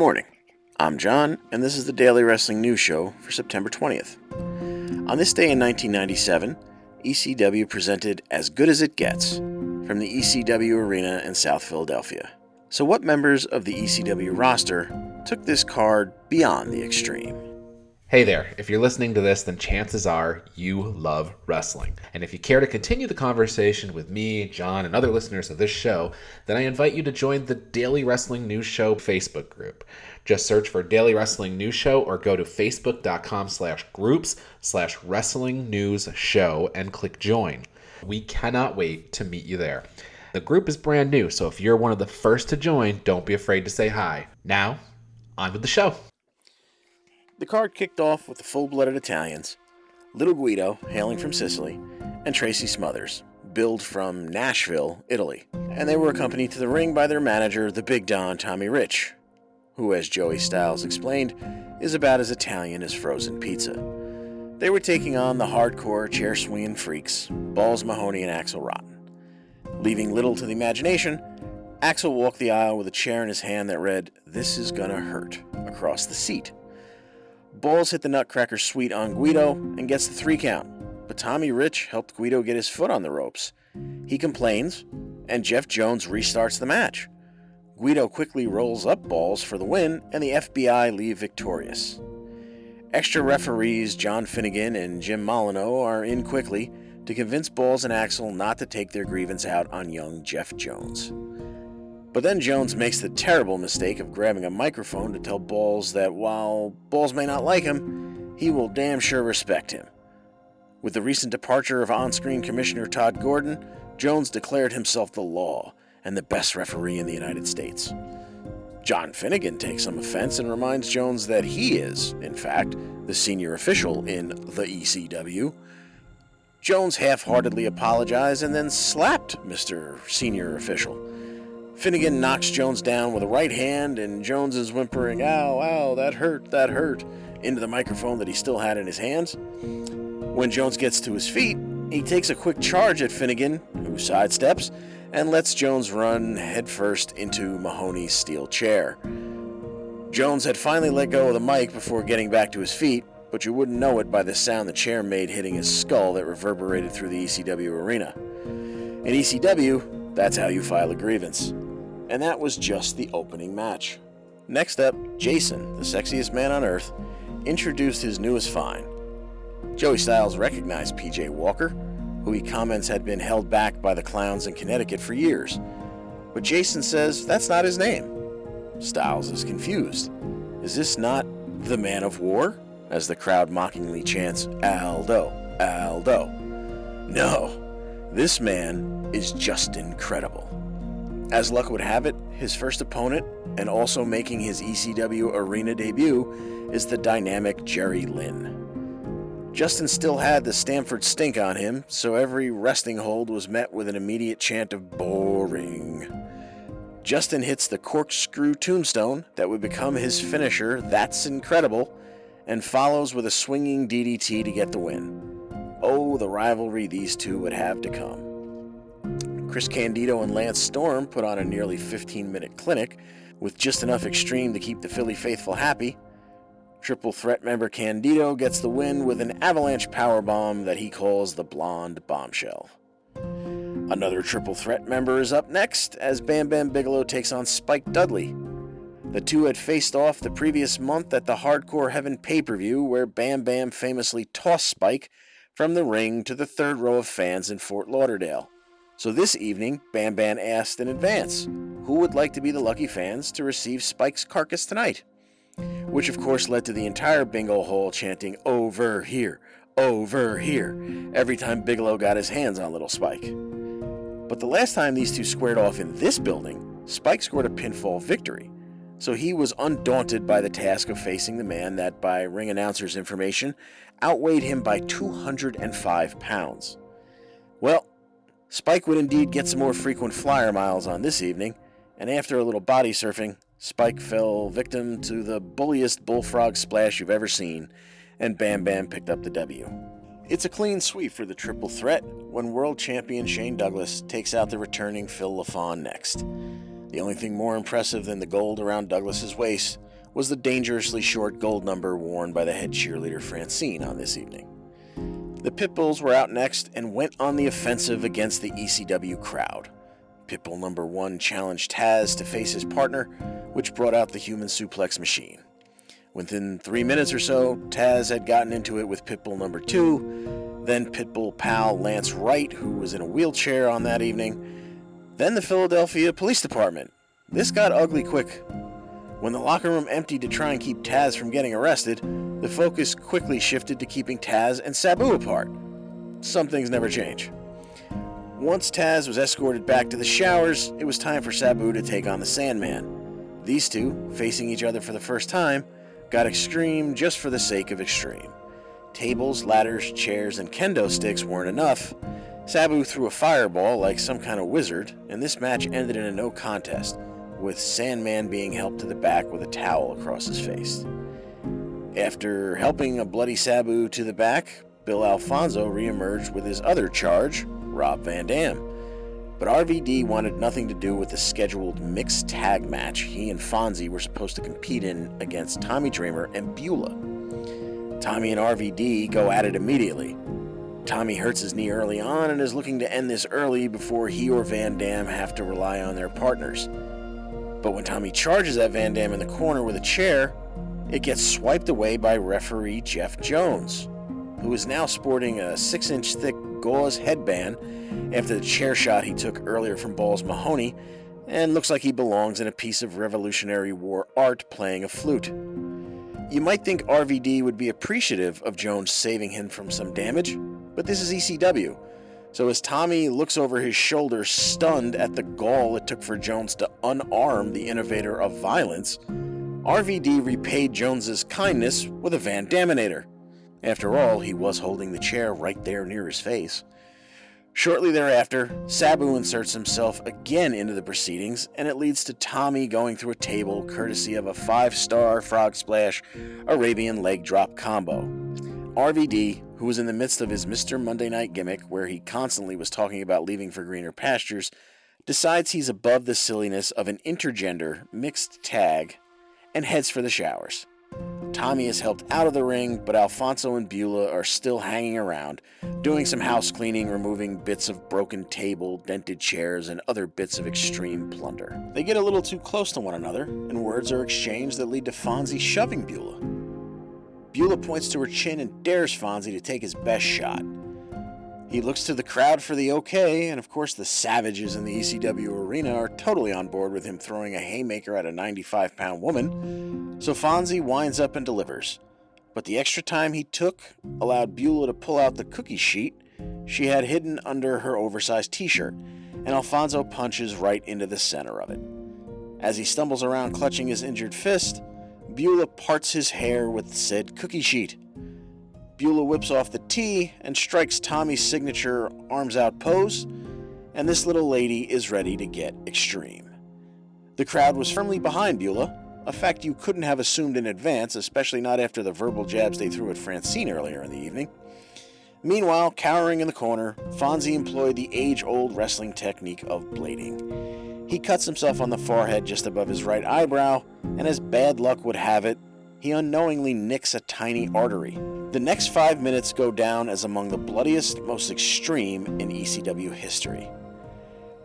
Morning. I'm John, and this is the Daily Wrestling News Show for September 20th. On this day in 1997, ECW presented As Good as It Gets from the ECW Arena in South Philadelphia. So, what members of the ECW roster took this card beyond the extreme? Hey there, if you're listening to this, then chances are you love wrestling. And if you care to continue the conversation with me, John, and other listeners of this show, then I invite you to join the Daily Wrestling News Show Facebook group. Just search for Daily Wrestling News Show or go to facebook.com slash groups slash wrestling news show and click join. We cannot wait to meet you there. The group is brand new, so if you're one of the first to join, don't be afraid to say hi. Now, on with the show. The card kicked off with the full blooded Italians Little Guido, hailing from Sicily, and Tracy Smothers, billed from Nashville, Italy. And they were accompanied to the ring by their manager, the Big Don Tommy Rich, who, as Joey Styles explained, is about as Italian as frozen pizza. They were taking on the hardcore chair swinging freaks, Balls Mahoney and Axel Rotten. Leaving little to the imagination, Axel walked the aisle with a chair in his hand that read, This is gonna hurt, across the seat. Balls hit the Nutcracker Suite on Guido and gets the three count, but Tommy Rich helped Guido get his foot on the ropes. He complains, and Jeff Jones restarts the match. Guido quickly rolls up Balls for the win, and the FBI leave victorious. Extra referees John Finnegan and Jim Molyneux are in quickly to convince Balls and Axel not to take their grievance out on young Jeff Jones. But then Jones makes the terrible mistake of grabbing a microphone to tell Balls that while Balls may not like him, he will damn sure respect him. With the recent departure of on screen Commissioner Todd Gordon, Jones declared himself the law and the best referee in the United States. John Finnegan takes some offense and reminds Jones that he is, in fact, the senior official in the ECW. Jones half heartedly apologized and then slapped Mr. Senior Official. Finnegan knocks Jones down with a right hand, and Jones is whimpering, Ow, ow, that hurt, that hurt, into the microphone that he still had in his hands. When Jones gets to his feet, he takes a quick charge at Finnegan, who sidesteps, and lets Jones run headfirst into Mahoney's steel chair. Jones had finally let go of the mic before getting back to his feet, but you wouldn't know it by the sound the chair made hitting his skull that reverberated through the ECW arena. In ECW, that's how you file a grievance and that was just the opening match. Next up, Jason, the sexiest man on earth, introduced his newest find. Joey Styles recognized PJ Walker, who he comments had been held back by the clowns in Connecticut for years. But Jason says that's not his name. Styles is confused. Is this not the man of war? As the crowd mockingly chants, Aldo, Aldo. No, this man is Justin Credible. As luck would have it, his first opponent, and also making his ECW arena debut, is the dynamic Jerry Lynn. Justin still had the Stamford stink on him, so every resting hold was met with an immediate chant of boring. Justin hits the corkscrew tombstone that would become his finisher, That's Incredible, and follows with a swinging DDT to get the win. Oh, the rivalry these two would have to come. Chris Candido and Lance Storm put on a nearly 15 minute clinic with just enough extreme to keep the Philly faithful happy. Triple threat member Candido gets the win with an avalanche powerbomb that he calls the Blonde Bombshell. Another triple threat member is up next as Bam Bam Bigelow takes on Spike Dudley. The two had faced off the previous month at the Hardcore Heaven pay per view, where Bam Bam famously tossed Spike from the ring to the third row of fans in Fort Lauderdale. So this evening, Bam Bam asked in advance who would like to be the lucky fans to receive Spike's carcass tonight. Which, of course, led to the entire bingo hall chanting, Over here, over here, every time Bigelow got his hands on Little Spike. But the last time these two squared off in this building, Spike scored a pinfall victory. So he was undaunted by the task of facing the man that, by ring announcer's information, outweighed him by 205 pounds. Well, Spike would indeed get some more frequent flyer miles on this evening, and after a little body surfing, Spike fell victim to the bulliest bullfrog splash you've ever seen, and Bam Bam picked up the W. It's a clean sweep for the triple threat when world champion Shane Douglas takes out the returning Phil LaFon next. The only thing more impressive than the gold around Douglas's waist was the dangerously short gold number worn by the head cheerleader Francine on this evening. The Pitbulls were out next and went on the offensive against the ECW crowd. Pitbull number one challenged Taz to face his partner, which brought out the human suplex machine. Within three minutes or so, Taz had gotten into it with Pitbull number two, then Pitbull pal Lance Wright, who was in a wheelchair on that evening, then the Philadelphia Police Department. This got ugly quick. When the locker room emptied to try and keep Taz from getting arrested, the focus quickly shifted to keeping Taz and Sabu apart. Some things never change. Once Taz was escorted back to the showers, it was time for Sabu to take on the Sandman. These two, facing each other for the first time, got extreme just for the sake of extreme. Tables, ladders, chairs, and kendo sticks weren't enough. Sabu threw a fireball like some kind of wizard, and this match ended in a no contest with Sandman being helped to the back with a towel across his face. After helping a bloody Sabu to the back, Bill Alfonso reemerged with his other charge, Rob Van Dam. But RVD wanted nothing to do with the scheduled mixed tag match he and Fonzie were supposed to compete in against Tommy Dreamer and Beulah. Tommy and RVD go at it immediately. Tommy hurts his knee early on and is looking to end this early before he or Van Dam have to rely on their partners. But when Tommy charges at Van Dam in the corner with a chair, it gets swiped away by referee Jeff Jones, who is now sporting a six inch thick gauze headband after the chair shot he took earlier from Balls Mahoney and looks like he belongs in a piece of Revolutionary War art playing a flute. You might think RVD would be appreciative of Jones saving him from some damage, but this is ECW so as Tommy looks over his shoulder, stunned at the gall it took for Jones to unarm the innovator of violence, RVD repaid Jones's kindness with a Van Daminator. After all, he was holding the chair right there near his face. Shortly thereafter, Sabu inserts himself again into the proceedings, and it leads to Tommy going through a table courtesy of a five star frog splash Arabian leg drop combo. RVD, who was in the midst of his Mr. Monday Night gimmick, where he constantly was talking about leaving for greener pastures, decides he's above the silliness of an intergender mixed tag and heads for the showers. Tommy is helped out of the ring, but Alfonso and Beulah are still hanging around, doing some house cleaning, removing bits of broken table, dented chairs, and other bits of extreme plunder. They get a little too close to one another, and words are exchanged that lead to Fonzie shoving Beulah. Beulah points to her chin and dares Fonzie to take his best shot. He looks to the crowd for the okay, and of course, the savages in the ECW arena are totally on board with him throwing a haymaker at a 95 pound woman, so Fonzie winds up and delivers. But the extra time he took allowed Beulah to pull out the cookie sheet she had hidden under her oversized t shirt, and Alfonso punches right into the center of it. As he stumbles around clutching his injured fist, Beulah parts his hair with said cookie sheet. Beulah whips off the tee and strikes Tommy's signature arms out pose, and this little lady is ready to get extreme. The crowd was firmly behind Beulah, a fact you couldn't have assumed in advance, especially not after the verbal jabs they threw at Francine earlier in the evening. Meanwhile, cowering in the corner, Fonzie employed the age old wrestling technique of blading. He cuts himself on the forehead just above his right eyebrow, and as bad luck would have it, he unknowingly nicks a tiny artery. The next five minutes go down as among the bloodiest, most extreme in ECW history.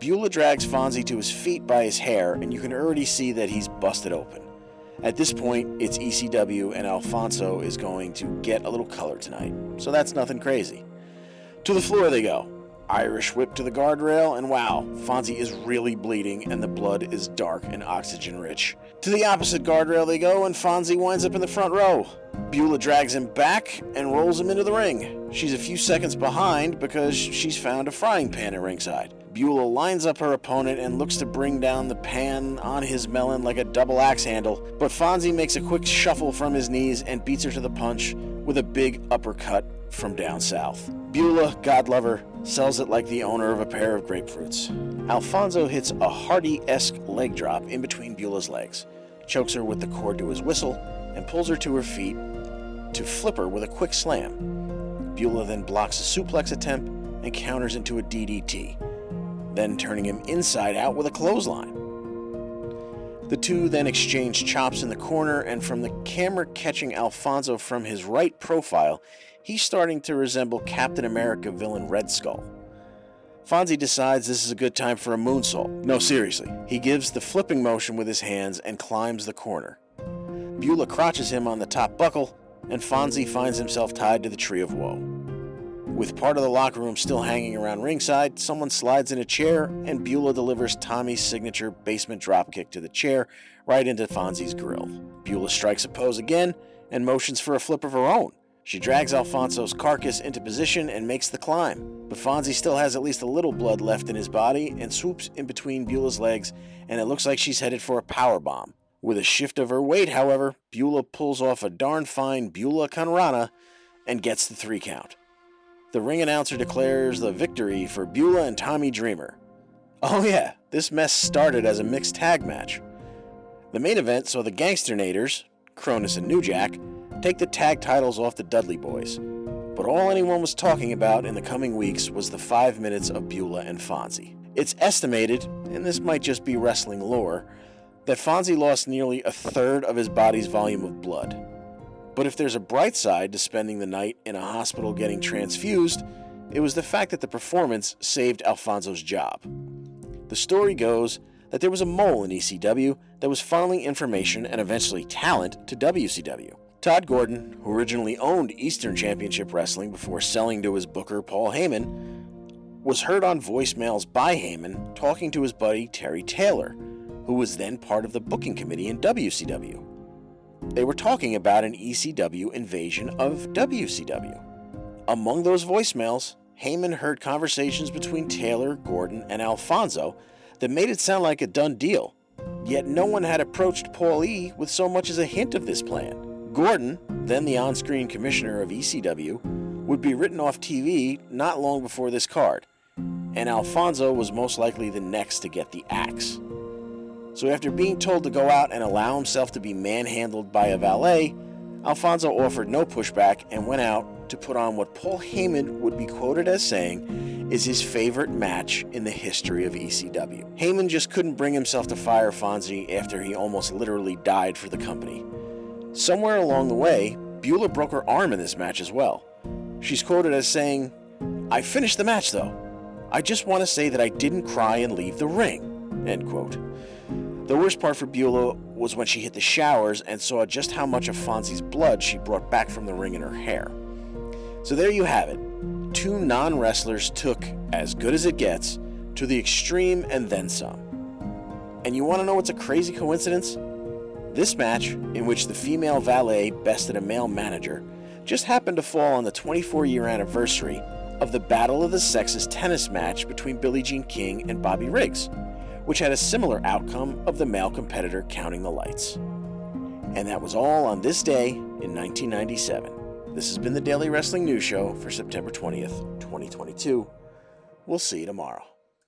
Beulah drags Fonzie to his feet by his hair, and you can already see that he's busted open. At this point, it's ECW, and Alfonso is going to get a little color tonight, so that's nothing crazy. To the floor they go. Irish whip to the guardrail, and wow, Fonzie is really bleeding and the blood is dark and oxygen rich. To the opposite guardrail they go, and Fonzie winds up in the front row. Beulah drags him back and rolls him into the ring. She's a few seconds behind because she's found a frying pan at ringside. Beulah lines up her opponent and looks to bring down the pan on his melon like a double axe handle, but Fonzie makes a quick shuffle from his knees and beats her to the punch with a big uppercut from down south. Beulah, God lover, sells it like the owner of a pair of grapefruits. Alfonso hits a Hardy esque leg drop in between Beulah's legs, chokes her with the cord to his whistle, and pulls her to her feet to flip her with a quick slam. Beulah then blocks a suplex attempt and counters into a DDT, then turning him inside out with a clothesline. The two then exchange chops in the corner, and from the camera catching Alfonso from his right profile, he's starting to resemble Captain America villain Red Skull. Fonzie decides this is a good time for a moonsault. No, seriously. He gives the flipping motion with his hands and climbs the corner. Beulah crotches him on the top buckle, and Fonzie finds himself tied to the Tree of Woe. With part of the locker room still hanging around ringside, someone slides in a chair, and Beulah delivers Tommy's signature basement dropkick to the chair right into Fonzie's grill. Beulah strikes a pose again and motions for a flip of her own. She drags Alfonso's carcass into position and makes the climb, but Fonzie still has at least a little blood left in his body and swoops in between Beulah's legs, and it looks like she's headed for a power bomb. With a shift of her weight, however, Beulah pulls off a darn fine Beulah Conrana and gets the three count. The ring announcer declares the victory for Beulah and Tommy Dreamer. Oh, yeah, this mess started as a mixed tag match. The main event saw the Gangstanators, Kronus and New Jack, take the tag titles off the Dudley Boyz. But all anyone was talking about in the coming weeks was the five minutes of Beulah and Fonzie. It's estimated, and this might just be wrestling lore, that Fonzie lost nearly a third of his body's volume of blood. But if there's a bright side to spending the night in a hospital getting transfused, it was the fact that the performance saved Alfonso's job. The story goes that there was a mole in ECW that was funneling information and eventually talent to WCW. Todd Gordon, who originally owned Eastern Championship Wrestling before selling to his booker Paul Heyman, was heard on voicemails by Heyman talking to his buddy Terry Taylor, who was then part of the booking committee in WCW. They were talking about an ECW invasion of WCW. Among those voicemails, Heyman heard conversations between Taylor, Gordon, and Alfonso that made it sound like a done deal. Yet no one had approached Paul E with so much as a hint of this plan. Gordon, then the on screen commissioner of ECW, would be written off TV not long before this card, and Alfonso was most likely the next to get the axe. So, after being told to go out and allow himself to be manhandled by a valet, Alfonso offered no pushback and went out to put on what Paul Heyman would be quoted as saying is his favorite match in the history of ECW. Heyman just couldn't bring himself to fire Fonzie after he almost literally died for the company. Somewhere along the way, Beulah broke her arm in this match as well. She's quoted as saying, I finished the match though. I just want to say that I didn't cry and leave the ring. End quote. The worst part for Beulah was when she hit the showers and saw just how much of Fonzie's blood she brought back from the ring in her hair. So there you have it. Two non wrestlers took as good as it gets to the extreme and then some. And you want to know what's a crazy coincidence? This match, in which the female valet bested a male manager, just happened to fall on the 24 year anniversary of the Battle of the Sexes tennis match between Billie Jean King and Bobby Riggs, which had a similar outcome of the male competitor counting the lights. And that was all on this day in 1997. This has been the Daily Wrestling News Show for September 20th, 2022. We'll see you tomorrow.